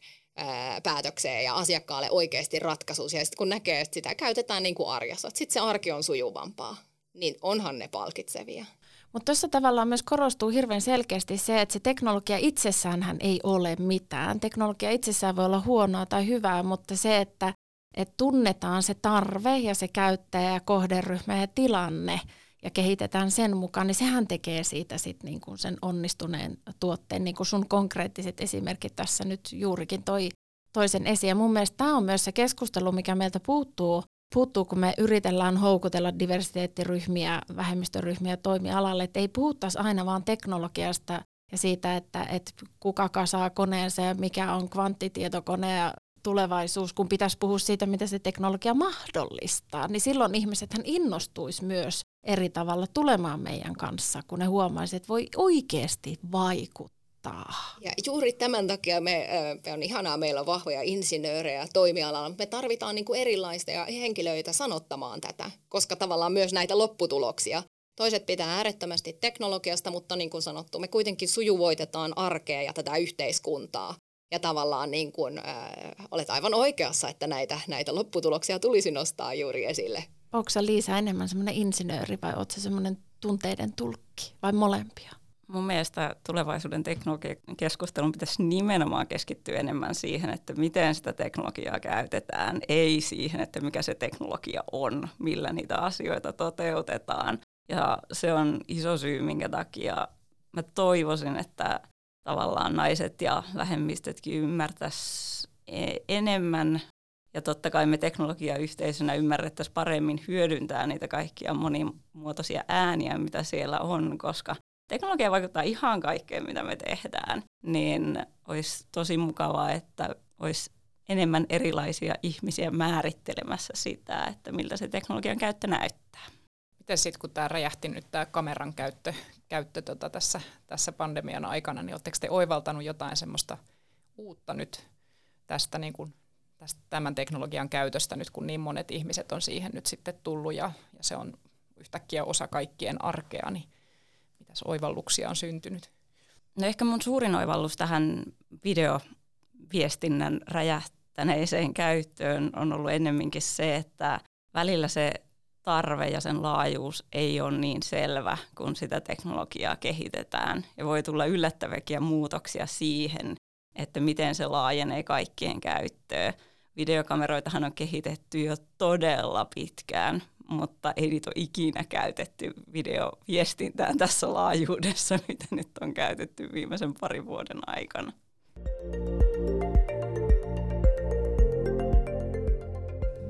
päätökseen ja asiakkaalle oikeasti ratkaisuus. Ja sitten kun näkee, että sitä käytetään niin kuin arjessa, että sitten se arki on sujuvampaa, niin onhan ne palkitsevia. Mutta tuossa tavallaan myös korostuu hirveän selkeästi se, että se teknologia itsessään ei ole mitään. Teknologia itsessään voi olla huonoa tai hyvää, mutta se, että, että tunnetaan se tarve ja se käyttäjä, kohderyhmä ja tilanne – ja kehitetään sen mukaan, niin sehän tekee siitä sit niin kuin sen onnistuneen tuotteen, niin kuin sun konkreettiset esimerkit tässä nyt juurikin toi toisen esiin. Ja mun mielestä tämä on myös se keskustelu, mikä meiltä puuttuu, puuttuu, kun me yritellään houkutella diversiteettiryhmiä, vähemmistöryhmiä toimialalle, että ei puhuttaisi aina vaan teknologiasta ja siitä, että, että kuka kasaa koneensa ja mikä on kvanttitietokone ja tulevaisuus, kun pitäisi puhua siitä, mitä se teknologia mahdollistaa, niin silloin ihmiset innostuisi myös eri tavalla tulemaan meidän kanssa, kun ne huomaisivat, että voi oikeasti vaikuttaa. Ja juuri tämän takia me, on ihanaa, meillä on vahvoja insinöörejä toimialalla, me tarvitaan niin kuin erilaisia henkilöitä sanottamaan tätä, koska tavallaan myös näitä lopputuloksia. Toiset pitää äärettömästi teknologiasta, mutta niin kuin sanottu, me kuitenkin sujuvoitetaan arkea ja tätä yhteiskuntaa. Ja tavallaan niin kuin, äh, olet aivan oikeassa, että näitä, näitä lopputuloksia tulisi nostaa juuri esille. Onko sä Liisa enemmän semmoinen insinööri vai oletko semmoinen tunteiden tulkki vai molempia? Mun mielestä tulevaisuuden teknologiakeskustelun pitäisi nimenomaan keskittyä enemmän siihen, että miten sitä teknologiaa käytetään, ei siihen, että mikä se teknologia on, millä niitä asioita toteutetaan. Ja se on iso syy, minkä takia mä toivoisin, että tavallaan naiset ja vähemmistötkin ymmärtäisi e- enemmän ja totta kai me teknologiayhteisönä ymmärrettäisiin paremmin hyödyntää niitä kaikkia monimuotoisia ääniä, mitä siellä on, koska teknologia vaikuttaa ihan kaikkeen, mitä me tehdään. Niin olisi tosi mukavaa, että olisi enemmän erilaisia ihmisiä määrittelemässä sitä, että miltä se teknologian käyttö näyttää. Miten sitten, kun tämä räjähti nyt tämä kameran käyttö, käyttö tota tässä, tässä pandemian aikana, niin oletteko te oivaltanut jotain semmoista uutta nyt tästä niin kuin tästä, tämän teknologian käytöstä nyt, kun niin monet ihmiset on siihen nyt sitten tullut ja, ja se on yhtäkkiä osa kaikkien arkea, niin mitäs oivalluksia on syntynyt? No ehkä mun suurin oivallus tähän videoviestinnän räjähtäneeseen käyttöön on ollut ennemminkin se, että välillä se tarve ja sen laajuus ei ole niin selvä, kun sitä teknologiaa kehitetään. Ja voi tulla yllättäviäkin muutoksia siihen, että miten se laajenee kaikkien käyttöön. Videokameroitahan on kehitetty jo todella pitkään, mutta ei niitä ole ikinä käytetty videoviestintään tässä laajuudessa, mitä nyt on käytetty viimeisen parin vuoden aikana.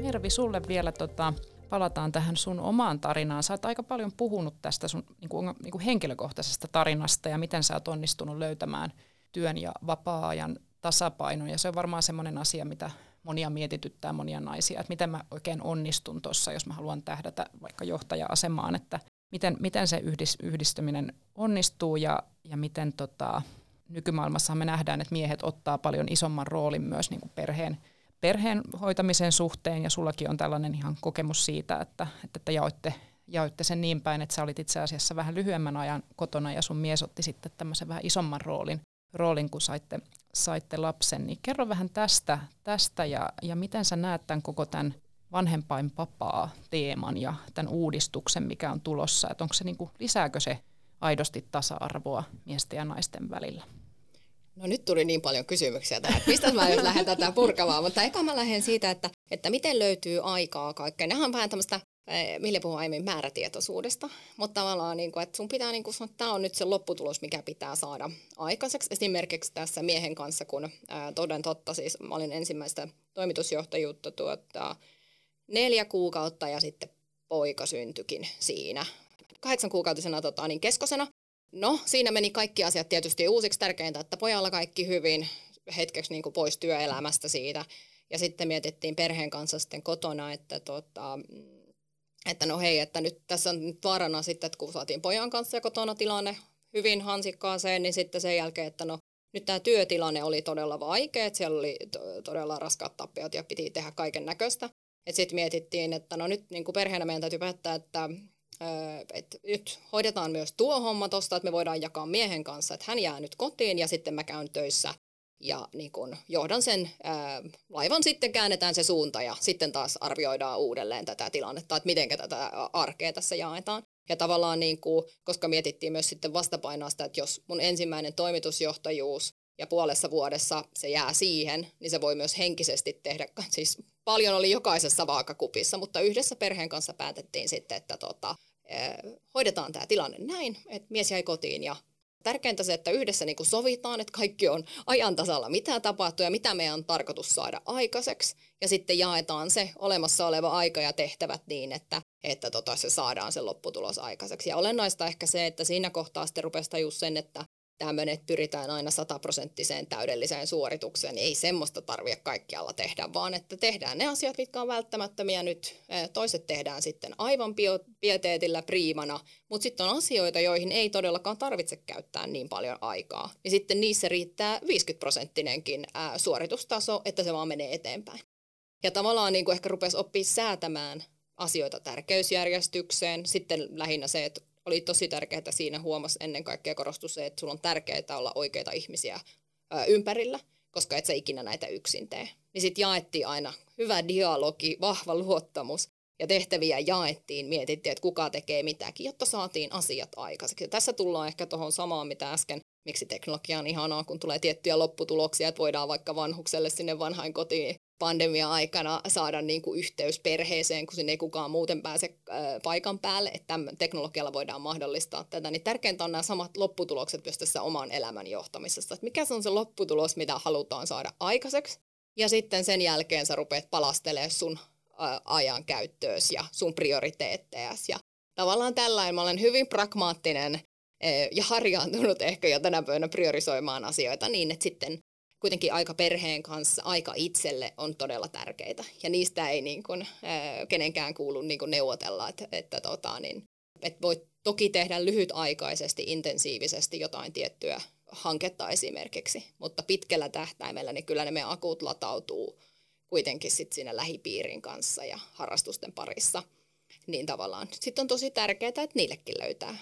Mervi, sulle vielä tota, palataan tähän sun omaan tarinaan. Sä oot aika paljon puhunut tästä sun niin kuin, niin kuin henkilökohtaisesta tarinasta ja miten sä oot onnistunut löytämään työn ja vapaa-ajan tasapainon. Ja se on varmaan semmoinen asia, mitä monia mietityttää monia naisia, että miten mä oikein onnistun tuossa, jos mä haluan tähdätä vaikka johtaja-asemaan, että miten, miten se yhdis, yhdistyminen onnistuu ja, ja miten tota, nykymaailmassa me nähdään, että miehet ottaa paljon isomman roolin myös niin kuin perheen, perheen hoitamisen suhteen ja sullakin on tällainen ihan kokemus siitä, että, että, jaoitte, jaoitte sen niin päin, että sä olit itse asiassa vähän lyhyemmän ajan kotona ja sun mies otti sitten tämmöisen vähän isomman roolin, roolin kun saitte, saitte lapsen. Niin kerro vähän tästä, tästä ja, ja miten sä näet tämän koko tämän vanhempainpapaa teeman ja tämän uudistuksen, mikä on tulossa, että onko se niin kuin, lisääkö se aidosti tasa-arvoa miesten ja naisten välillä? No nyt tuli niin paljon kysymyksiä tähän, että mistä mä nyt lähden tätä purkamaan, mutta eka mä lähden siitä, että, että miten löytyy aikaa kaikkeen. Nehän on vähän tämmöistä, eh, millä puhuu aiemmin, määrätietoisuudesta, mutta tavallaan, niin kuin, että sun pitää niin kuin sanoa, että tämä on nyt se lopputulos, mikä pitää saada aikaiseksi. Esimerkiksi tässä miehen kanssa, kun ää, toden totta, siis mä olin ensimmäistä toimitusjohtajuutta tuota, neljä kuukautta ja sitten poika syntyikin siinä. Kahdeksan kuukautisena tota, niin keskosena. No, siinä meni kaikki asiat tietysti uusiksi. Tärkeintä, että pojalla kaikki hyvin hetkeksi niin kuin pois työelämästä siitä. Ja sitten mietittiin perheen kanssa sitten kotona, että, tota, että no hei, että nyt tässä on nyt vaarana sitten, että kun saatiin pojan kanssa kotona tilanne hyvin hansikkaaseen, niin sitten sen jälkeen, että no nyt tämä työtilanne oli todella vaikea, että siellä oli todella raskaat tappiot ja piti tehdä kaiken näköistä. Sitten mietittiin, että no nyt niin kuin perheenä meidän täytyy päättää, että että nyt hoidetaan myös tuo homma tuosta, että me voidaan jakaa miehen kanssa, että hän jää nyt kotiin ja sitten mä käyn töissä ja niin kun johdan sen ää, laivan, sitten käännetään se suunta ja sitten taas arvioidaan uudelleen tätä tilannetta, että miten tätä arkea tässä jaetaan. Ja tavallaan, niin kuin, koska mietittiin myös sitten vastapainoa sitä, että jos mun ensimmäinen toimitusjohtajuus ja puolessa vuodessa se jää siihen, niin se voi myös henkisesti tehdä, siis paljon oli jokaisessa vaakakupissa, mutta yhdessä perheen kanssa päätettiin sitten, että tota, eh, hoidetaan tämä tilanne näin, että mies jäi kotiin ja tärkeintä se, että yhdessä niin kuin sovitaan, että kaikki on ajan tasalla, mitä tapahtuu ja mitä meidän on tarkoitus saada aikaiseksi. Ja sitten jaetaan se olemassa oleva aika ja tehtävät niin, että, että tota, se saadaan se lopputulos aikaiseksi. Ja olennaista ehkä se, että siinä kohtaa sitten rupesi sen, että tämmöinen, että pyritään aina sataprosenttiseen täydelliseen suoritukseen, niin ei semmoista tarvitse kaikkialla tehdä, vaan että tehdään ne asiat, mitkä on välttämättömiä nyt. Toiset tehdään sitten aivan pieteetillä priimana, mutta sitten on asioita, joihin ei todellakaan tarvitse käyttää niin paljon aikaa. Ja sitten niissä riittää 50-prosenttinenkin suoritustaso, että se vaan menee eteenpäin. Ja tavallaan niin kuin ehkä rupesi oppia säätämään asioita tärkeysjärjestykseen. Sitten lähinnä se, että oli tosi tärkeää, siinä huomasi ennen kaikkea korostus se, että sulla on tärkeää olla oikeita ihmisiä ympärillä, koska et sä ikinä näitä yksin tee. Niin sitten jaettiin aina hyvä dialogi, vahva luottamus ja tehtäviä jaettiin, mietittiin, että kuka tekee mitäkin, jotta saatiin asiat aikaiseksi. Ja tässä tullaan ehkä tuohon samaan, mitä äsken, miksi teknologia on ihanaa, kun tulee tiettyjä lopputuloksia, että voidaan vaikka vanhukselle sinne vanhain kotiin pandemia-aikana saada niin kuin yhteys perheeseen, kun sinne ei kukaan muuten pääse paikan päälle, että teknologialla voidaan mahdollistaa tätä, niin tärkeintä on nämä samat lopputulokset myös tässä oman elämän johtamisessa. Että mikä se on se lopputulos, mitä halutaan saada aikaiseksi, ja sitten sen jälkeen sä rupeat palastelemaan sun ajan käyttöösi ja sun prioriteettejas. Ja tavallaan tällainen, mä olen hyvin pragmaattinen ja harjaantunut ehkä jo tänä päivänä priorisoimaan asioita niin, että sitten kuitenkin aika perheen kanssa, aika itselle on todella tärkeitä. Ja niistä ei niin kuin, kenenkään kuulu niin kuin neuvotella, että, että, tota, niin, että voit toki tehdä lyhytaikaisesti, intensiivisesti jotain tiettyä hanketta esimerkiksi, mutta pitkällä tähtäimellä niin kyllä ne meidän akut latautuu kuitenkin sit siinä lähipiirin kanssa ja harrastusten parissa. Niin tavallaan sitten on tosi tärkeää, että niillekin löytää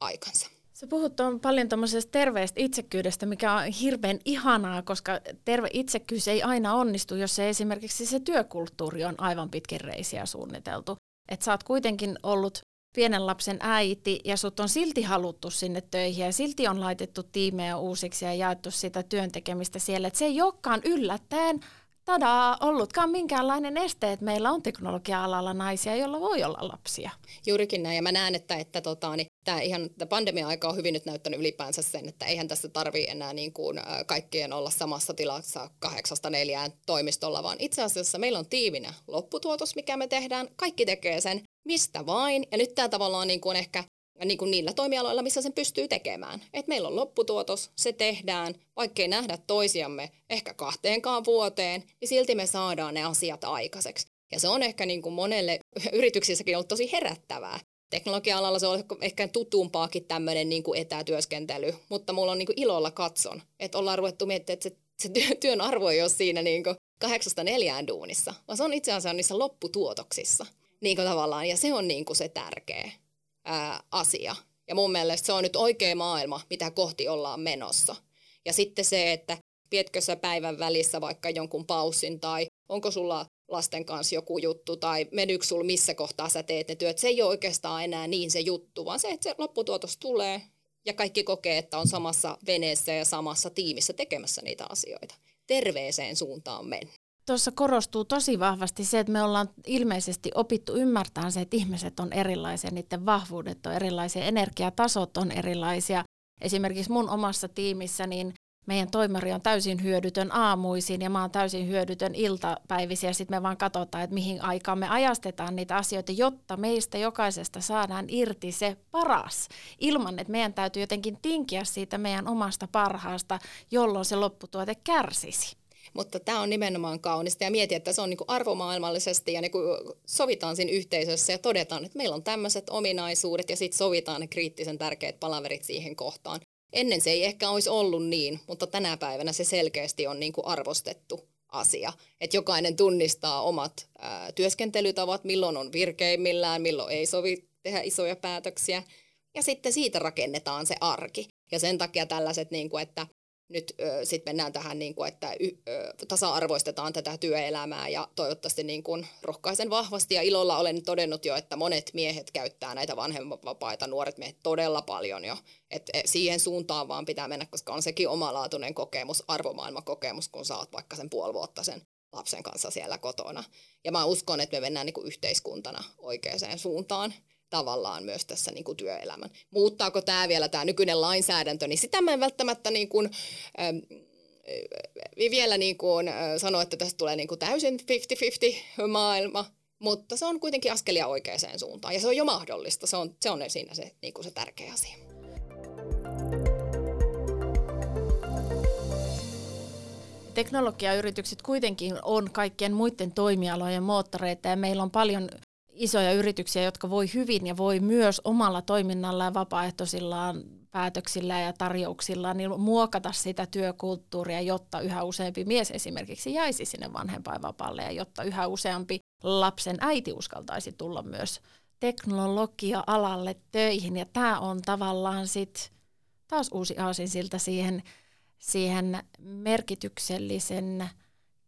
aikansa. Sä puhut on paljon tämmöisestä terveestä itsekyydestä, mikä on hirveän ihanaa, koska terve itsekkyys ei aina onnistu, jos se esimerkiksi se työkulttuuri on aivan pitkin reisiä suunniteltu. Että sä oot kuitenkin ollut pienen lapsen äiti ja sut on silti haluttu sinne töihin ja silti on laitettu tiimejä uusiksi ja jaettu sitä työntekemistä siellä. Että se ei olekaan yllättäen tadaa, ollutkaan minkäänlainen este, että meillä on teknologia-alalla naisia, joilla voi olla lapsia. Juurikin näin, ja mä näen, että, että tota, niin, tämä ihan pandemia-aika on hyvin nyt näyttänyt ylipäänsä sen, että eihän tässä tarvitse enää niin kuin, kaikkien olla samassa tilassa kahdeksasta neljään toimistolla, vaan itse asiassa meillä on tiivinä lopputuotos, mikä me tehdään, kaikki tekee sen mistä vain, ja nyt tämä tavallaan niin kuin ehkä niin kuin niillä toimialoilla, missä sen pystyy tekemään. Et meillä on lopputuotos, se tehdään, vaikkei nähdä toisiamme ehkä kahteenkaan vuoteen, niin silti me saadaan ne asiat aikaiseksi. Ja se on ehkä niin kuin monelle yrityksissäkin ollut tosi herättävää. Teknologia-alalla se on ehkä tutumpaakin tämmöinen niin kuin etätyöskentely, mutta mulla on niin kuin ilolla katson, että ollaan ruvettu miettimään, että se, se työn arvo ei ole siinä niin kuin kahdeksasta neljään duunissa, vaan se on itse asiassa niissä lopputuotoksissa niin kuin tavallaan, ja se on niin kuin se tärkeä ää, asia. Ja mun mielestä se on nyt oikea maailma, mitä kohti ollaan menossa. Ja sitten se, että vietkö sä päivän välissä vaikka jonkun paussin tai onko sulla lasten kanssa joku juttu tai menyykö sulla missä kohtaa sä teet ne työt. Se ei ole oikeastaan enää niin se juttu, vaan se, että se lopputuotos tulee ja kaikki kokee, että on samassa veneessä ja samassa tiimissä tekemässä niitä asioita. Terveeseen suuntaan mennä tuossa korostuu tosi vahvasti se, että me ollaan ilmeisesti opittu ymmärtämään se, että ihmiset on erilaisia, niiden vahvuudet on erilaisia, energiatasot on erilaisia. Esimerkiksi mun omassa tiimissä niin meidän toimari on täysin hyödytön aamuisin ja mä oon täysin hyödytön iltapäivisiä. Ja sitten me vaan katsotaan, että mihin aikaan me ajastetaan niitä asioita, jotta meistä jokaisesta saadaan irti se paras. Ilman, että meidän täytyy jotenkin tinkiä siitä meidän omasta parhaasta, jolloin se lopputuote kärsisi. Mutta tämä on nimenomaan kaunista ja mietin, että se on niinku arvomaailmallisesti ja niinku sovitaan siinä yhteisössä ja todetaan, että meillä on tämmöiset ominaisuudet ja sitten sovitaan ne kriittisen tärkeät palaverit siihen kohtaan. Ennen se ei ehkä olisi ollut niin, mutta tänä päivänä se selkeästi on niinku arvostettu asia. Että jokainen tunnistaa omat ää, työskentelytavat, milloin on virkeimmillään, milloin ei sovi tehdä isoja päätöksiä. Ja sitten siitä rakennetaan se arki. Ja sen takia tällaiset, niin kuin, että nyt sitten mennään tähän, niin kuin, että y, ö, tasa-arvoistetaan tätä työelämää ja toivottavasti niin kuin, rohkaisen vahvasti ja ilolla olen todennut jo, että monet miehet käyttää näitä vanhemmanvapaita, nuoret miehet todella paljon jo. Et, et siihen suuntaan vaan pitää mennä, koska on sekin omalaatuinen kokemus, arvomaailmakokemus, kun oot vaikka sen puoli vuotta sen lapsen kanssa siellä kotona. Ja mä uskon, että me mennään niin kuin yhteiskuntana oikeaan suuntaan tavallaan myös tässä niin kuin työelämän. Muuttaako tämä vielä tämä nykyinen lainsäädäntö, niin sitä mä en välttämättä niin kuin, ähm, vielä niin kuin, äh, sano, että tästä tulee niin kuin täysin 50-50 maailma, mutta se on kuitenkin askelia oikeaan suuntaan ja se on jo mahdollista. Se on, se on siinä se, niin kuin se tärkeä asia. Teknologiayritykset kuitenkin on kaikkien muiden toimialojen moottoreita ja meillä on paljon isoja yrityksiä, jotka voi hyvin ja voi myös omalla toiminnalla ja vapaaehtoisillaan päätöksillä ja tarjouksillaan niin muokata sitä työkulttuuria, jotta yhä useampi mies esimerkiksi jäisi sinne vanhempainvapaalle ja jotta yhä useampi lapsen äiti uskaltaisi tulla myös teknologia-alalle töihin. Ja tämä on tavallaan sitten taas uusi aasinsilta siihen, siihen merkityksellisen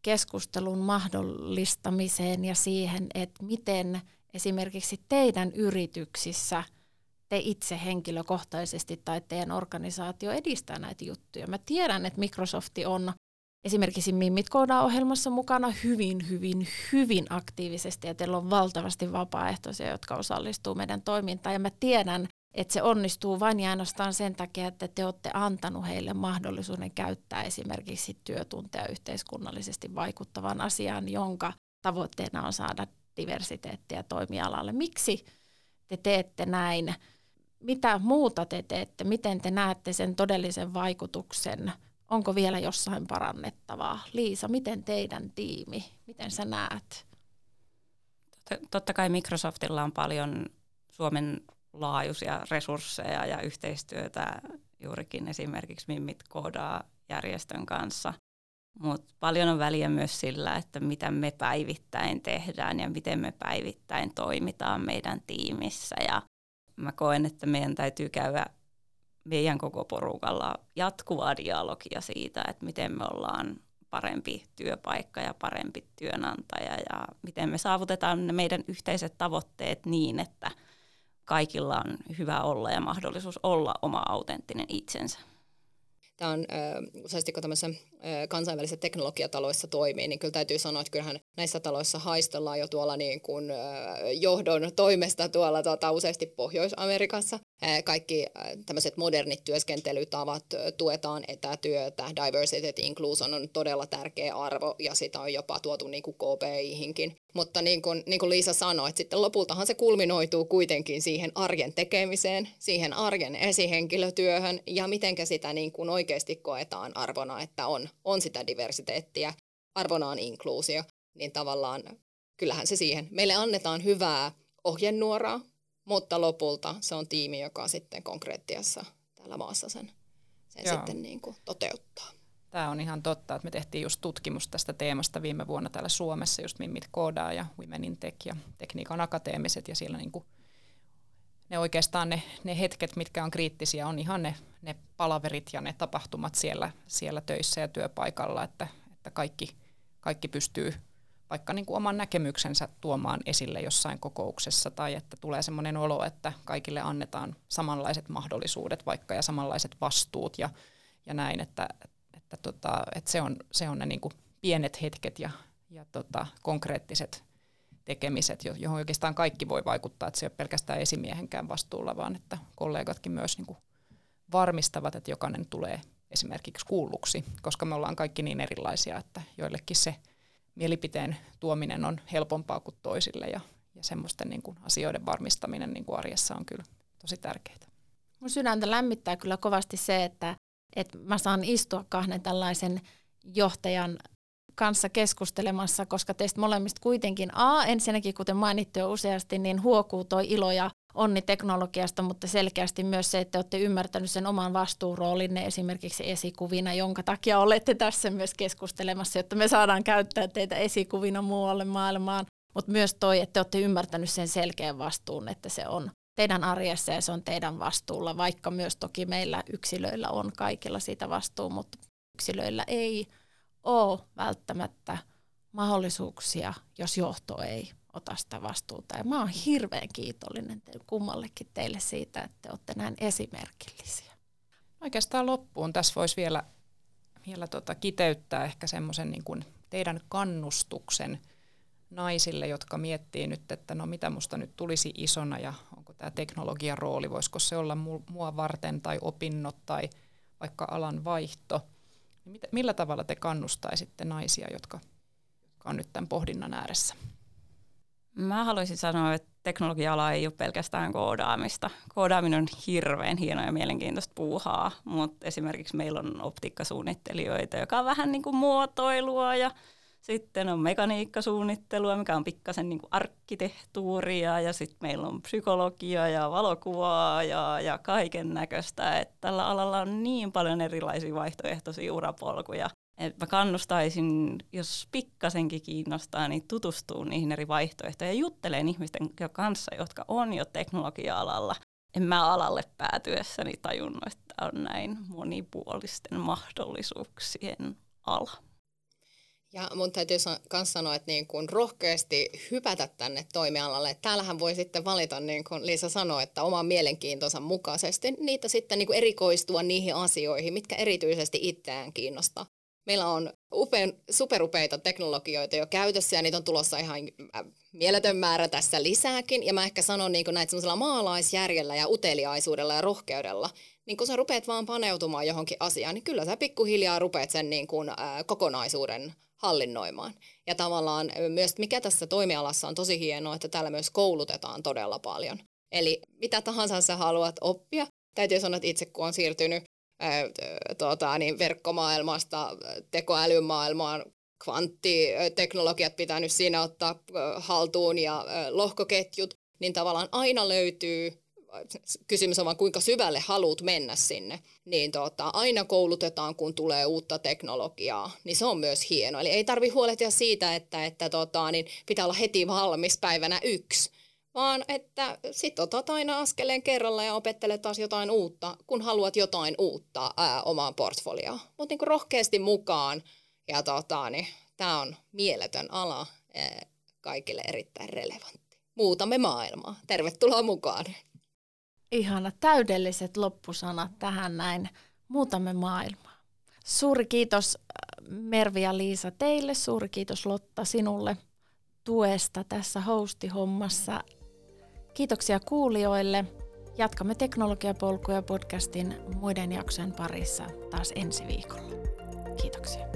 keskustelun mahdollistamiseen ja siihen, että miten esimerkiksi teidän yrityksissä te itse henkilökohtaisesti tai teidän organisaatio edistää näitä juttuja. Mä tiedän, että Microsoft on esimerkiksi Mimmit ohjelmassa mukana hyvin, hyvin, hyvin aktiivisesti ja teillä on valtavasti vapaaehtoisia, jotka osallistuu meidän toimintaan ja mä tiedän, että se onnistuu vain ja ainoastaan sen takia, että te olette antanut heille mahdollisuuden käyttää esimerkiksi työtunteja yhteiskunnallisesti vaikuttavan asiaan, jonka tavoitteena on saada diversiteettiä toimialalle. Miksi te teette näin? Mitä muuta te teette? Miten te näette sen todellisen vaikutuksen? Onko vielä jossain parannettavaa? Liisa, miten teidän tiimi, miten sä näet? Totta kai Microsoftilla on paljon Suomen laajuisia resursseja ja yhteistyötä juurikin esimerkiksi Mimmit koodaa järjestön kanssa. Mutta paljon on väliä myös sillä, että mitä me päivittäin tehdään ja miten me päivittäin toimitaan meidän tiimissä. Ja mä koen, että meidän täytyy käydä meidän koko porukalla jatkuvaa dialogia siitä, että miten me ollaan parempi työpaikka ja parempi työnantaja ja miten me saavutetaan ne meidän yhteiset tavoitteet niin, että kaikilla on hyvä olla ja mahdollisuus olla oma autenttinen itsensä. tämä on useasti kun kansainvälisissä teknologiataloissa toimii, niin kyllä täytyy sanoa, että kyllähän näissä taloissa haistellaan jo tuolla niin kuin, johdon toimesta tuolla tuota, useasti Pohjois-Amerikassa. Kaikki tämmöiset modernit työskentelytavat, tuetaan etätyötä, diversity inclusion on todella tärkeä arvo ja sitä on jopa tuotu niin kuin KPIhinkin. Mutta niin kuin, niin kuin Liisa sanoi, että sitten lopultahan se kulminoituu kuitenkin siihen arjen tekemiseen, siihen arjen esihenkilötyöhön ja miten sitä niin kuin oikeasti koetaan arvona, että on, on sitä diversiteettiä, arvona on inkluusio, niin tavallaan kyllähän se siihen. Meille annetaan hyvää ohjenuoraa, mutta lopulta se on tiimi, joka sitten konkreettiassa täällä maassa sen, sen sitten niin kuin toteuttaa. Tämä on ihan totta, että me tehtiin just tutkimus tästä teemasta viime vuonna täällä Suomessa, just Mimmit Koodaa ja Women in Tech ja tekniikan akateemiset, ja siellä niin kuin ne oikeastaan ne, ne hetket, mitkä on kriittisiä, on ihan ne, ne palaverit ja ne tapahtumat siellä, siellä töissä ja työpaikalla, että, että kaikki, kaikki pystyy vaikka niin kuin oman näkemyksensä tuomaan esille jossain kokouksessa tai että tulee sellainen olo, että kaikille annetaan samanlaiset mahdollisuudet vaikka ja samanlaiset vastuut ja, ja näin, että, että, tota, että se, on, se on ne niin kuin pienet hetket ja, ja tota, konkreettiset tekemiset, johon oikeastaan kaikki voi vaikuttaa, että se ei ole pelkästään esimiehenkään vastuulla, vaan että kollegatkin myös niin kuin varmistavat, että jokainen tulee esimerkiksi kuulluksi, koska me ollaan kaikki niin erilaisia, että joillekin se mielipiteen tuominen on helpompaa kuin toisille ja, ja semmoisten niin kuin asioiden varmistaminen niin kuin arjessa on kyllä tosi tärkeää. Mun sydäntä lämmittää kyllä kovasti se, että, että mä saan istua kahden tällaisen johtajan kanssa keskustelemassa, koska teistä molemmista kuitenkin A, ensinnäkin kuten mainittu jo useasti, niin huokuu toi ilo ja onni teknologiasta, mutta selkeästi myös se, että olette ymmärtänyt sen oman vastuuroolinne esimerkiksi esikuvina, jonka takia olette tässä myös keskustelemassa, jotta me saadaan käyttää teitä esikuvina muualle maailmaan. Mutta myös toi, että olette ymmärtänyt sen selkeän vastuun, että se on teidän arjessa ja se on teidän vastuulla, vaikka myös toki meillä yksilöillä on kaikilla siitä vastuu, mutta yksilöillä ei ole välttämättä mahdollisuuksia, jos johto ei ota sitä vastuuta. Ja mä oon hirveän kiitollinen te, kummallekin teille siitä, että te olette näin esimerkillisiä. Oikeastaan loppuun tässä voisi vielä, vielä tota kiteyttää ehkä semmoisen niin teidän kannustuksen naisille, jotka miettii nyt, että no mitä musta nyt tulisi isona ja onko tämä teknologian rooli, voisiko se olla mua varten tai opinnot tai vaikka alan vaihto – niin millä tavalla te kannustaisitte naisia, jotka, jotka on nyt tämän pohdinnan ääressä? Mä haluaisin sanoa, että teknologia-ala ei ole pelkästään koodaamista. Koodaaminen on hirveän hienoa ja mielenkiintoista puuhaa, mutta esimerkiksi meillä on optiikkasuunnittelijoita, joka on vähän niin kuin muotoilua ja sitten on mekaniikkasuunnittelua, mikä on pikkasen niin arkkitehtuuria ja sitten meillä on psykologia ja valokuvaa ja, ja kaiken näköistä. Tällä alalla on niin paljon erilaisia vaihtoehtoisia urapolkuja. Et mä kannustaisin, jos pikkasenkin kiinnostaa, niin tutustuu niihin eri vaihtoehtoihin ja jutteleen ihmisten kanssa, jotka on jo teknologia-alalla. En mä alalle päätyessäni tajunnut, että on näin monipuolisten mahdollisuuksien ala. Ja mun täytyy myös sanoa, että niin kun rohkeasti hypätä tänne toimialalle. Täällähän voi sitten valita, niin kuin Liisa sanoi, että oman mielenkiintonsa mukaisesti niitä sitten niin erikoistua niihin asioihin, mitkä erityisesti itseään kiinnostaa. Meillä on upean, superupeita teknologioita jo käytössä ja niitä on tulossa ihan äh, mieletön määrä tässä lisääkin. Ja mä ehkä sanon niin näitä semmoisella maalaisjärjellä ja uteliaisuudella ja rohkeudella, niin kun sä rupeat vaan paneutumaan johonkin asiaan, niin kyllä sä pikkuhiljaa rupeat sen niin kuin, äh, kokonaisuuden hallinnoimaan. Ja tavallaan myös mikä tässä toimialassa on tosi hienoa, että täällä myös koulutetaan todella paljon. Eli mitä tahansa sä haluat oppia, täytyy sanoa, että itse kun on siirtynyt ää, tuota, niin verkkomaailmasta tekoälymaailmaan, kvanttiteknologiat pitää nyt siinä ottaa haltuun ja lohkoketjut, niin tavallaan aina löytyy kysymys on vaan kuinka syvälle haluat mennä sinne, niin tota, aina koulutetaan, kun tulee uutta teknologiaa, niin se on myös hieno. Eli ei tarvi huolehtia siitä, että, että tota, niin pitää olla heti valmis päivänä yksi, vaan että sit otat aina askeleen kerralla ja opettelet taas jotain uutta, kun haluat jotain uutta ää, omaan portfolioon. Mutta niin rohkeasti mukaan, ja tota, niin, tämä on mieletön ala, ää, kaikille erittäin relevantti. Muutamme maailmaa. Tervetuloa mukaan. Ihana, täydelliset loppusanat tähän näin. muutamme maailmaa. Suuri kiitos Mervi ja Liisa teille, suuri kiitos Lotta sinulle tuesta tässä hostihommassa. Kiitoksia kuulijoille. Jatkamme Teknologiapolkuja podcastin muiden jaksojen parissa taas ensi viikolla. Kiitoksia.